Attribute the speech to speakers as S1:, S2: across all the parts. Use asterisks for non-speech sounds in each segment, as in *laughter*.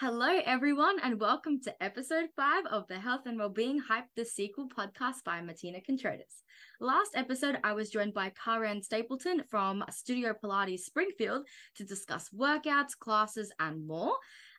S1: Hello, everyone, and welcome to episode five of the Health and Wellbeing Hype the Sequel podcast by Martina Contreras. Last episode, I was joined by Karen Stapleton from Studio Pilates Springfield to discuss workouts, classes, and more.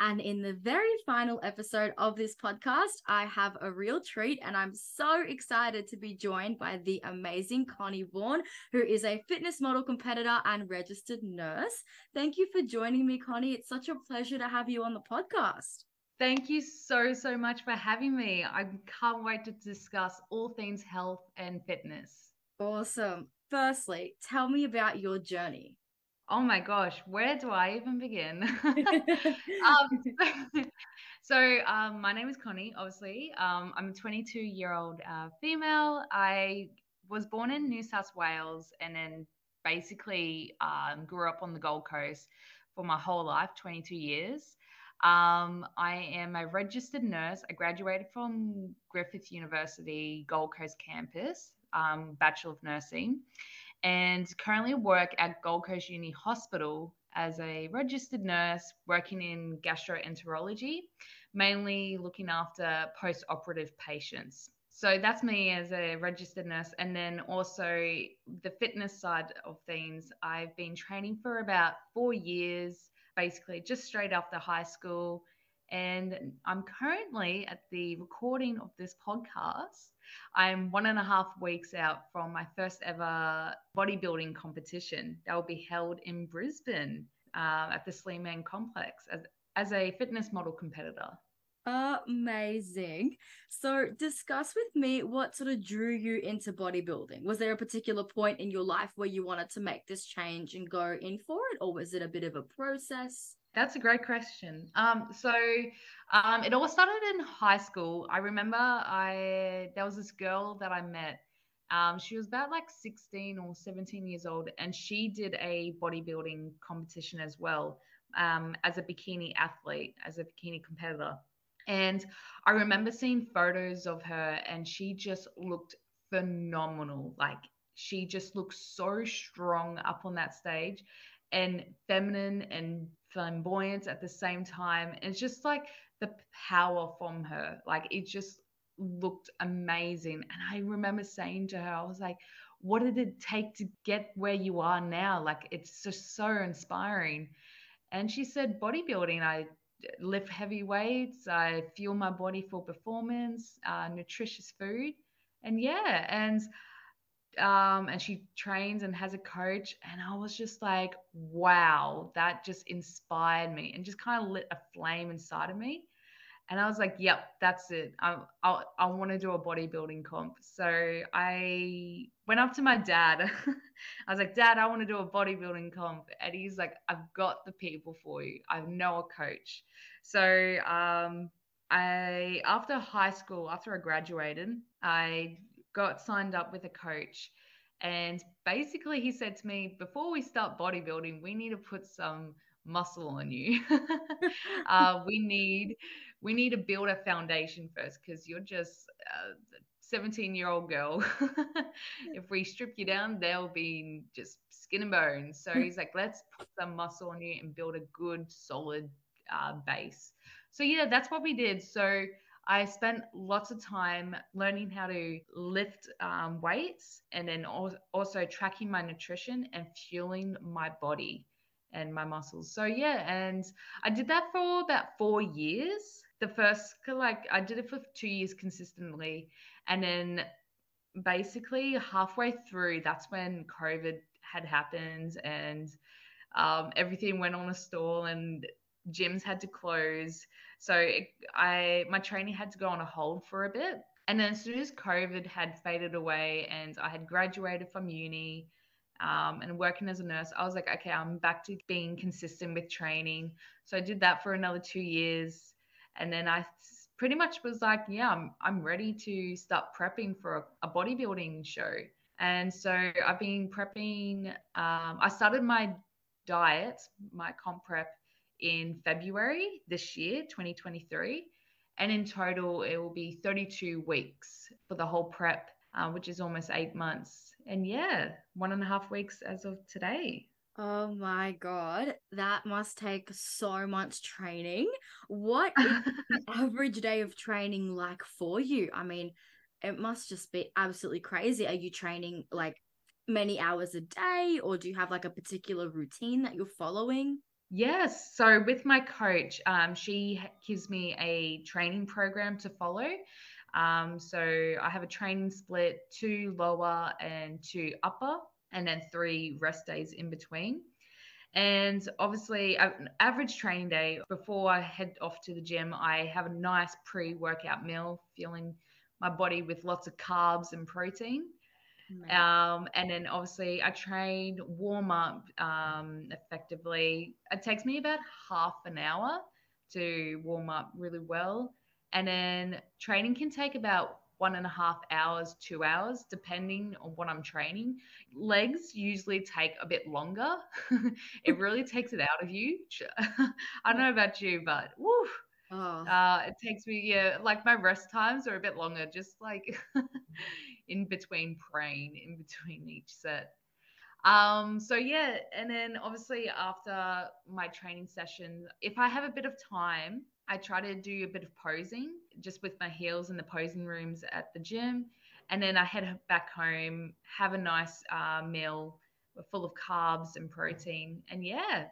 S1: And in the very final episode of this podcast, I have a real treat, and I'm so excited to be joined by the amazing Connie Bourne, who is a fitness model competitor and registered nurse. Thank you for joining me, Connie. It's such a pleasure to have you on the podcast.
S2: Thank you so, so much for having me. I can't wait to discuss all things health and fitness.
S1: Awesome. Firstly, tell me about your journey.
S2: Oh my gosh, where do I even begin? *laughs* *laughs* um, *laughs* so, um, my name is Connie, obviously. Um, I'm a 22 year old uh, female. I was born in New South Wales and then basically um, grew up on the Gold Coast for my whole life 22 years. Um, I am a registered nurse. I graduated from Griffith University Gold Coast campus, um, Bachelor of Nursing and currently work at Gold Coast Uni Hospital as a registered nurse working in gastroenterology, mainly looking after post operative patients. So that's me as a registered nurse. And then also the fitness side of things, I've been training for about four years, basically just straight after high school. And I'm currently at the recording of this podcast I'm one and a half weeks out from my first ever bodybuilding competition that will be held in Brisbane uh, at the Sleeman Complex as, as a fitness model competitor.
S1: Amazing. So, discuss with me what sort of drew you into bodybuilding. Was there a particular point in your life where you wanted to make this change and go in for it, or was it a bit of a process?
S2: That's a great question. Um, so um, it all started in high school. I remember I there was this girl that I met. Um, she was about like 16 or 17 years old, and she did a bodybuilding competition as well um, as a bikini athlete, as a bikini competitor. And I remember seeing photos of her, and she just looked phenomenal. Like she just looked so strong up on that stage and feminine and flamboyant at the same time. It's just like the power from her. Like it just looked amazing. And I remember saying to her, I was like, what did it take to get where you are now? Like it's just so inspiring. And she said, bodybuilding. I lift heavy weights, I fuel my body for performance, uh, nutritious food. And yeah, and um, and she trains and has a coach. And I was just like, wow, that just inspired me and just kind of lit a flame inside of me. And I was like, yep, that's it. I, I, I want to do a bodybuilding comp. So I went up to my dad. *laughs* I was like, Dad, I want to do a bodybuilding comp. And he's like, I've got the people for you. I know a coach. So um, I, after high school, after I graduated, I got signed up with a coach. And basically, he said to me, before we start bodybuilding, we need to put some muscle on you. *laughs* uh, we need we need to build a foundation first because you're just a 17 year old girl. *laughs* if we strip you down, they'll be just skin and bones. So he's like, let's put some muscle on you and build a good solid uh, base. So yeah, that's what we did. So I spent lots of time learning how to lift um, weights and then also tracking my nutrition and fueling my body and my muscles. So, yeah, and I did that for about four years. The first, like, I did it for two years consistently. And then basically halfway through, that's when COVID had happened and um, everything went on a stall and gyms had to close. So it, I my training had to go on a hold for a bit. And then as soon as COVID had faded away and I had graduated from uni um, and working as a nurse, I was like, okay, I'm back to being consistent with training. So I did that for another two years. And then I pretty much was like, yeah, I'm, I'm ready to start prepping for a, a bodybuilding show. And so I've been prepping, um, I started my diet, my comp prep in February this year, 2023. And in total, it will be 32 weeks for the whole prep, uh, which is almost eight months. And yeah, one and a half weeks as of today.
S1: Oh my god, that must take so much training. What is *laughs* the average day of training like for you? I mean, it must just be absolutely crazy. Are you training like many hours a day or do you have like a particular routine that you're following?
S2: Yes. So with my coach, um, she gives me a training program to follow. Um, so I have a training split, two lower and two upper, and then three rest days in between. And obviously, an average training day before I head off to the gym, I have a nice pre workout meal, filling my body with lots of carbs and protein. Um, and then obviously I train warm up um, effectively. It takes me about half an hour to warm up really well. And then training can take about one and a half hours, two hours, depending on what I'm training. Legs usually take a bit longer. *laughs* it really *laughs* takes it out of you. *laughs* I don't know about you, but woo, Oh. Uh, it takes me, yeah, like my rest times are a bit longer, just like in between praying, in between each set. Um, so yeah, and then obviously after my training session, if I have a bit of time, I try to do a bit of posing just with my heels in the posing rooms at the gym. And then I head back home, have a nice uh, meal full of carbs and protein. And yeah,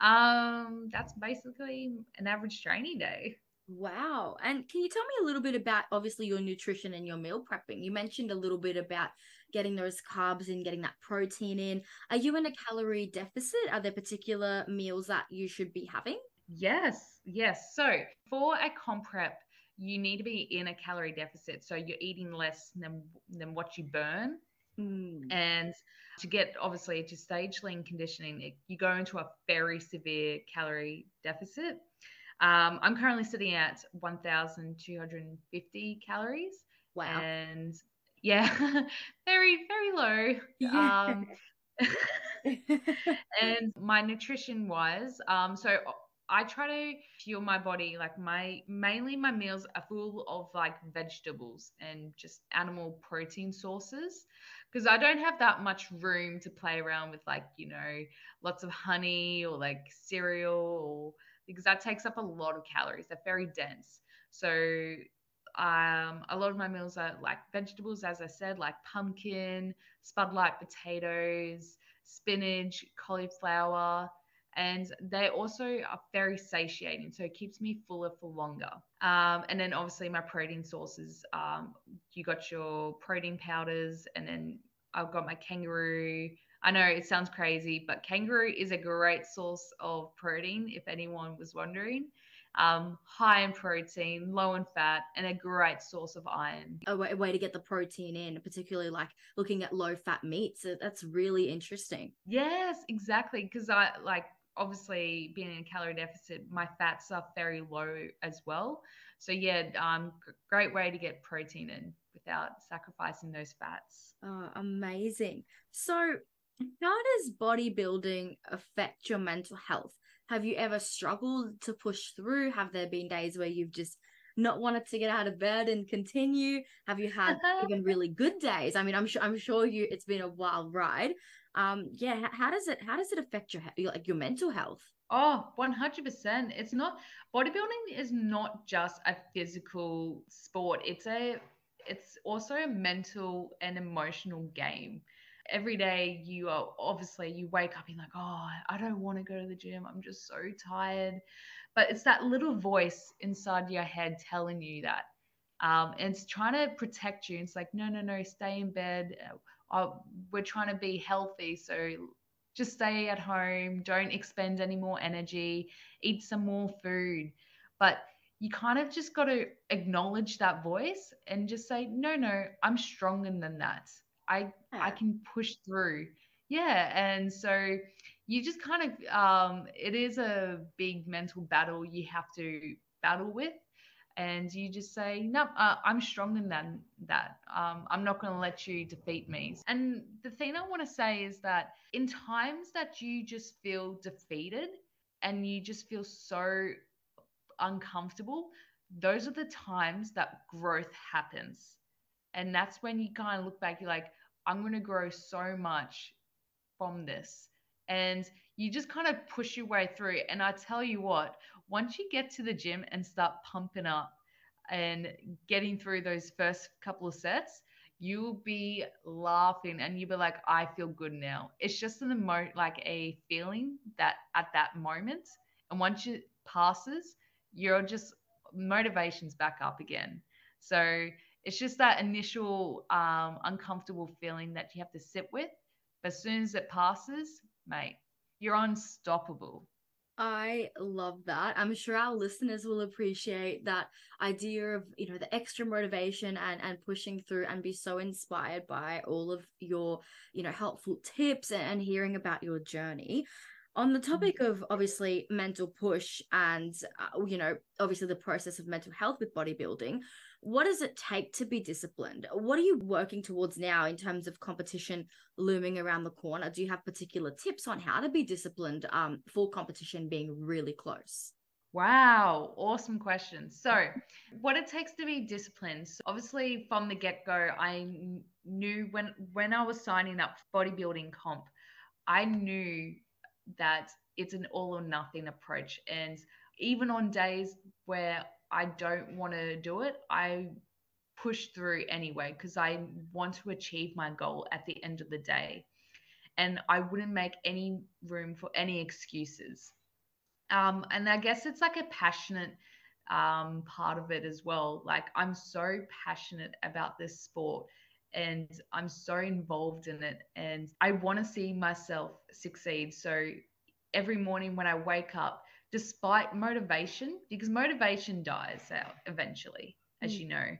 S2: um, that's basically an average training day.
S1: Wow. And can you tell me a little bit about obviously your nutrition and your meal prepping? You mentioned a little bit about getting those carbs and getting that protein in. Are you in a calorie deficit? Are there particular meals that you should be having?
S2: Yes, yes. So for a comp prep, you need to be in a calorie deficit. So you're eating less than than what you burn. Mm. And to get obviously to stage lean conditioning, it, you go into a very severe calorie deficit. Um, I'm currently sitting at 1,250 calories.
S1: Wow.
S2: And yeah, *laughs* very, very low. Yeah. Um, *laughs* and my nutrition wise, um, so I try to fuel my body like my mainly my meals are full of like vegetables and just animal protein sources because I don't have that much room to play around with like you know lots of honey or like cereal or because that takes up a lot of calories. They're very dense. So um, a lot of my meals are like vegetables as I said like pumpkin spudlight potatoes spinach cauliflower and they also are very satiating so it keeps me fuller for longer. Um, and then obviously my protein sources um, you got your protein powders and then i've got my kangaroo i know it sounds crazy but kangaroo is a great source of protein if anyone was wondering um, high in protein, low in fat, and a great source of iron.
S1: A way, a way to get the protein in, particularly like looking at low fat meats. That's really interesting.
S2: Yes, exactly. Because I like obviously being in a calorie deficit, my fats are very low as well. So yeah, um, great way to get protein in without sacrificing those fats.
S1: Oh, amazing. So how does bodybuilding affect your mental health? Have you ever struggled to push through? Have there been days where you've just not wanted to get out of bed and continue? Have you had *laughs* even really good days? I mean, I'm sure I'm sure you it's been a wild ride, um yeah how does it how does it affect your like your mental health
S2: oh 100% it's not bodybuilding is not just a physical sport it's a it's also a mental and emotional game every day you are obviously you wake up and like oh i don't want to go to the gym i'm just so tired but it's that little voice inside your head telling you that um, and it's trying to protect you it's like no no no stay in bed oh, we're trying to be healthy. So just stay at home, don't expend any more energy, eat some more food. But you kind of just got to acknowledge that voice and just say, no, no, I'm stronger than that. I I can push through. Yeah. And so you just kind of um it is a big mental battle you have to battle with and you just say, no, uh, I'm stronger than that. Um, I'm not going to let you defeat me. And the thing I want to say is that in times that you just feel defeated and you just feel so uncomfortable, those are the times that growth happens. And that's when you kind of look back, you're like, I'm going to grow so much from this. and you just kind of push your way through. And I tell you what, once you get to the gym and start pumping up and getting through those first couple of sets, you'll be laughing and you'll be like, I feel good now. It's just an emo like a feeling that at that moment. And once it passes, you're just motivation's back up again. So it's just that initial um, uncomfortable feeling that you have to sit with. But as soon as it passes, mate, you're unstoppable.
S1: I love that. I'm sure our listeners will appreciate that idea of, you know, the extra motivation and and pushing through and be so inspired by all of your, you know, helpful tips and hearing about your journey. On the topic of obviously mental push and uh, you know, obviously the process of mental health with bodybuilding, what does it take to be disciplined? What are you working towards now in terms of competition looming around the corner? Do you have particular tips on how to be disciplined um, for competition being really close?
S2: Wow, awesome question. So, what it takes to be disciplined. So obviously, from the get go, I knew when when I was signing up for bodybuilding comp, I knew that it's an all or nothing approach. And even on days where I don't want to do it, I push through anyway because I want to achieve my goal at the end of the day. And I wouldn't make any room for any excuses. Um, and I guess it's like a passionate um, part of it as well. Like, I'm so passionate about this sport and I'm so involved in it. And I want to see myself succeed. So every morning when I wake up, despite motivation, because motivation dies out eventually, as mm. you know.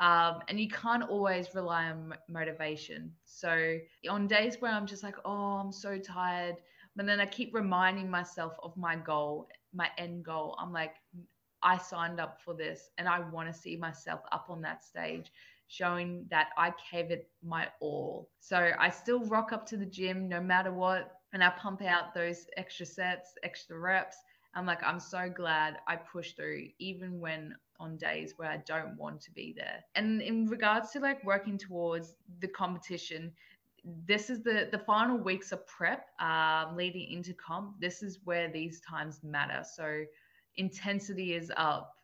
S2: Um, and you can't always rely on motivation. So on days where I'm just like, oh, I'm so tired, but then I keep reminding myself of my goal, my end goal. I'm like, I signed up for this and I want to see myself up on that stage showing that I gave it my all. So I still rock up to the gym no matter what and I pump out those extra sets, extra reps I'm like, I'm so glad I pushed through, even when on days where I don't want to be there. And in regards to like working towards the competition, this is the the final weeks of prep um, leading into comp. This is where these times matter. So intensity is up,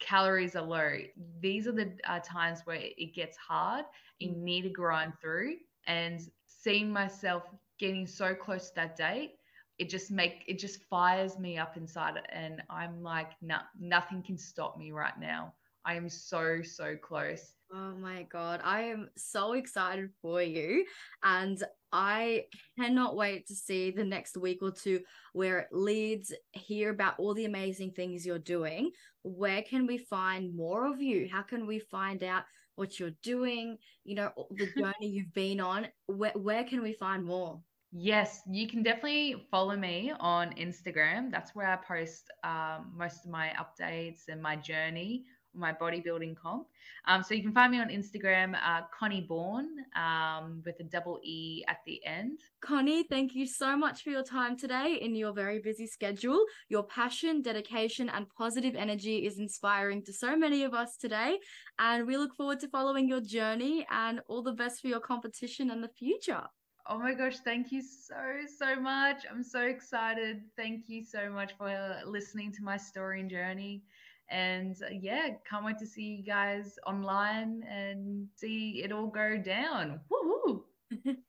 S2: calories are low. These are the uh, times where it gets hard. You mm. need to grind through. And seeing myself getting so close to that date it just make it just fires me up inside and i'm like no, nothing can stop me right now. I am so so close.
S1: Oh my god i am so excited for you. And i cannot wait to see the next week or two where it leads hear about all the amazing things you're doing. Where can we find more of you? How can we find out what you're doing you know the *laughs* journey you've been on? Where, where can we find more
S2: Yes, you can definitely follow me on Instagram. That's where I post um, most of my updates and my journey, my bodybuilding comp. Um, so you can find me on Instagram, uh, Connie Bourne, um, with a double E at the end.
S1: Connie, thank you so much for your time today in your very busy schedule. Your passion, dedication, and positive energy is inspiring to so many of us today. And we look forward to following your journey and all the best for your competition in the future.
S2: Oh my gosh, thank you so, so much. I'm so excited. Thank you so much for listening to my story and journey. And uh, yeah, can't wait to see you guys online and see it all go down. Woo *laughs*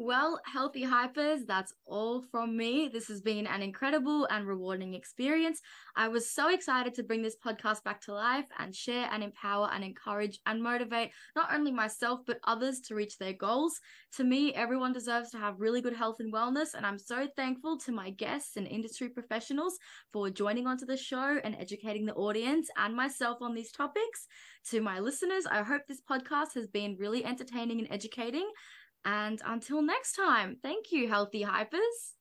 S1: Well, healthy hypers, that's all from me. This has been an incredible and rewarding experience. I was so excited to bring this podcast back to life and share and empower and encourage and motivate not only myself, but others to reach their goals. To me, everyone deserves to have really good health and wellness. And I'm so thankful to my guests and industry professionals for joining onto the show and educating the audience and myself on these topics. To my listeners, I hope this podcast has been really entertaining and educating. And until next time, thank you, healthy hypers.